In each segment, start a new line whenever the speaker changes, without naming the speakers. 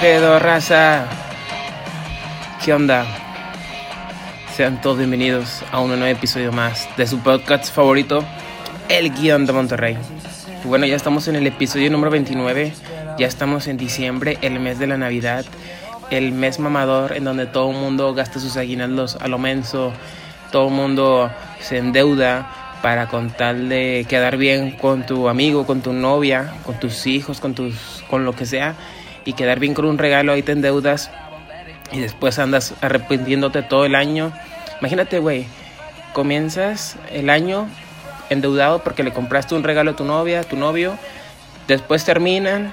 ¿Qué pedo, raza? ¿Qué onda? Sean todos bienvenidos a un nuevo episodio más de su podcast favorito, El Guión de Monterrey. Bueno, ya estamos en el episodio número 29, ya estamos en diciembre, el mes de la Navidad, el mes mamador en donde todo el mundo gasta sus aguinaldos a lo menso, todo el mundo se endeuda para con tal de quedar bien con tu amigo, con tu novia, con tus hijos, con tus con lo que sea y quedar bien con un regalo, ahí te endeudas y después andas arrepintiéndote todo el año. Imagínate, güey, comienzas el año endeudado porque le compraste un regalo a tu novia, a tu novio, después terminan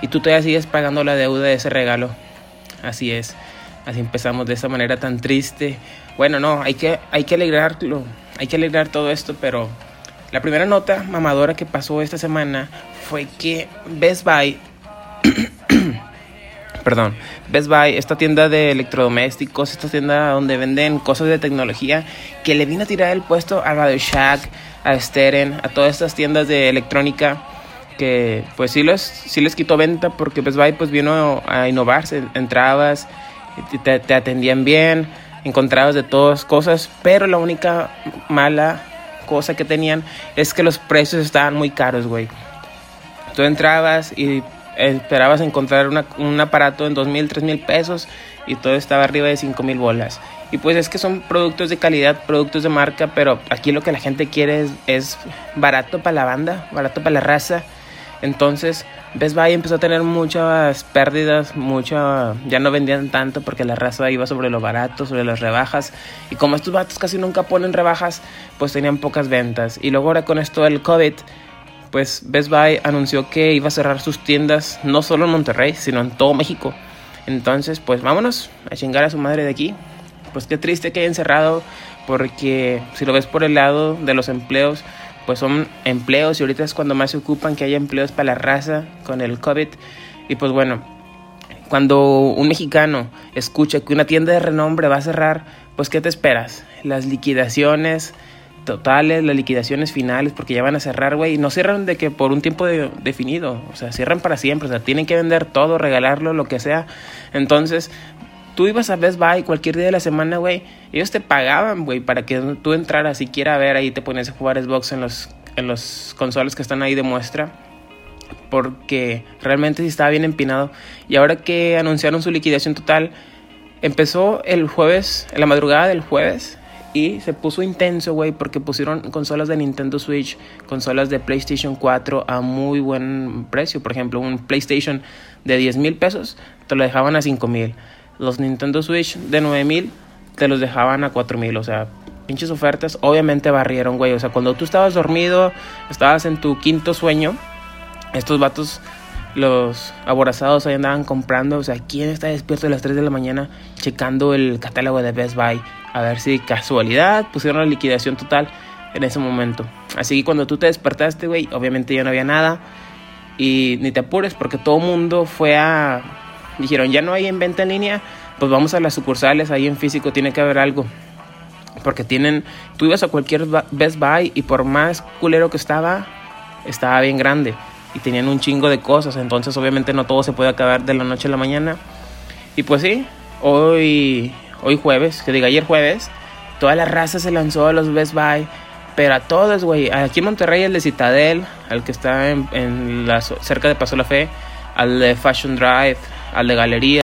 y tú todavía sigues pagando la deuda de ese regalo. Así es, así empezamos de esa manera tan triste. Bueno, no, hay que, hay que alegrarlo, hay que alegrar todo esto, pero la primera nota mamadora que pasó esta semana fue que Best Buy perdón, Best Buy, esta tienda de electrodomésticos, esta tienda donde venden cosas de tecnología, que le vino a tirar el puesto a Radio Shack, a Steren, a todas estas tiendas de electrónica que pues sí les, sí les quitó venta porque Best Buy pues vino a innovarse, entrabas, te, te atendían bien, encontrabas de todas cosas, pero la única mala cosa que tenían es que los precios estaban muy caros, güey. Tú entrabas y esperabas encontrar un aparato en dos mil, tres mil pesos y todo estaba arriba de cinco mil bolas. Y pues es que son productos de calidad, productos de marca, pero aquí lo que la gente quiere es, es barato para la banda, barato para la raza. Entonces, Best Buy empezó a tener muchas pérdidas, mucha, ya no vendían tanto porque la raza iba sobre lo barato, sobre las rebajas. Y como estos vatos casi nunca ponen rebajas, pues tenían pocas ventas. Y luego ahora con esto del COVID, pues Best Buy anunció que iba a cerrar sus tiendas no solo en Monterrey, sino en todo México. Entonces, pues vámonos a chingar a su madre de aquí. Pues qué triste que hayan cerrado, porque si lo ves por el lado de los empleos, pues son empleos y ahorita es cuando más se ocupan que haya empleos para la raza con el COVID. Y pues bueno, cuando un mexicano escucha que una tienda de renombre va a cerrar, pues ¿qué te esperas? Las liquidaciones, totales, las liquidaciones finales, porque ya van a cerrar, güey, y no cierran de que por un tiempo definido, o sea, cierran para siempre, o sea, tienen que vender todo, regalarlo, lo que sea. Entonces, tú ibas a Best Buy cualquier día de la semana, güey, ellos te pagaban, güey, para que tú entraras siquiera a ver ahí, te ponías a jugar Xbox en los, en los consoles que están ahí de muestra. Porque realmente sí estaba bien empinado. Y ahora que anunciaron su liquidación total, empezó el jueves, en la madrugada del jueves, se puso intenso, güey, porque pusieron consolas de Nintendo Switch, consolas de PlayStation 4 a muy buen precio. Por ejemplo, un PlayStation de 10 mil pesos te lo dejaban a 5 mil. Los Nintendo Switch de 9 mil te los dejaban a 4 mil. O sea, pinches ofertas. Obviamente barrieron, güey. O sea, cuando tú estabas dormido, estabas en tu quinto sueño, estos vatos los aborazados ahí andaban comprando. O sea, ¿quién está despierto a las 3 de la mañana checando el catálogo de Best Buy? A ver si casualidad pusieron la liquidación total en ese momento. Así que cuando tú te despertaste, güey, obviamente ya no había nada. Y ni te apures porque todo mundo fue a... Dijeron, ya no hay en venta en línea, pues vamos a las sucursales, ahí en físico tiene que haber algo. Porque tienen, tú ibas a cualquier Best Buy y por más culero que estaba, estaba bien grande y tenían un chingo de cosas, entonces obviamente no todo se puede acabar de la noche a la mañana. Y pues sí, hoy, hoy jueves, que diga ayer jueves, toda la raza se lanzó a los Best Buy, pero a todos, güey. Aquí en Monterrey, el de Citadel, al que está en, la, cerca de Paso la Fe, al de Fashion Drive, al de Galería.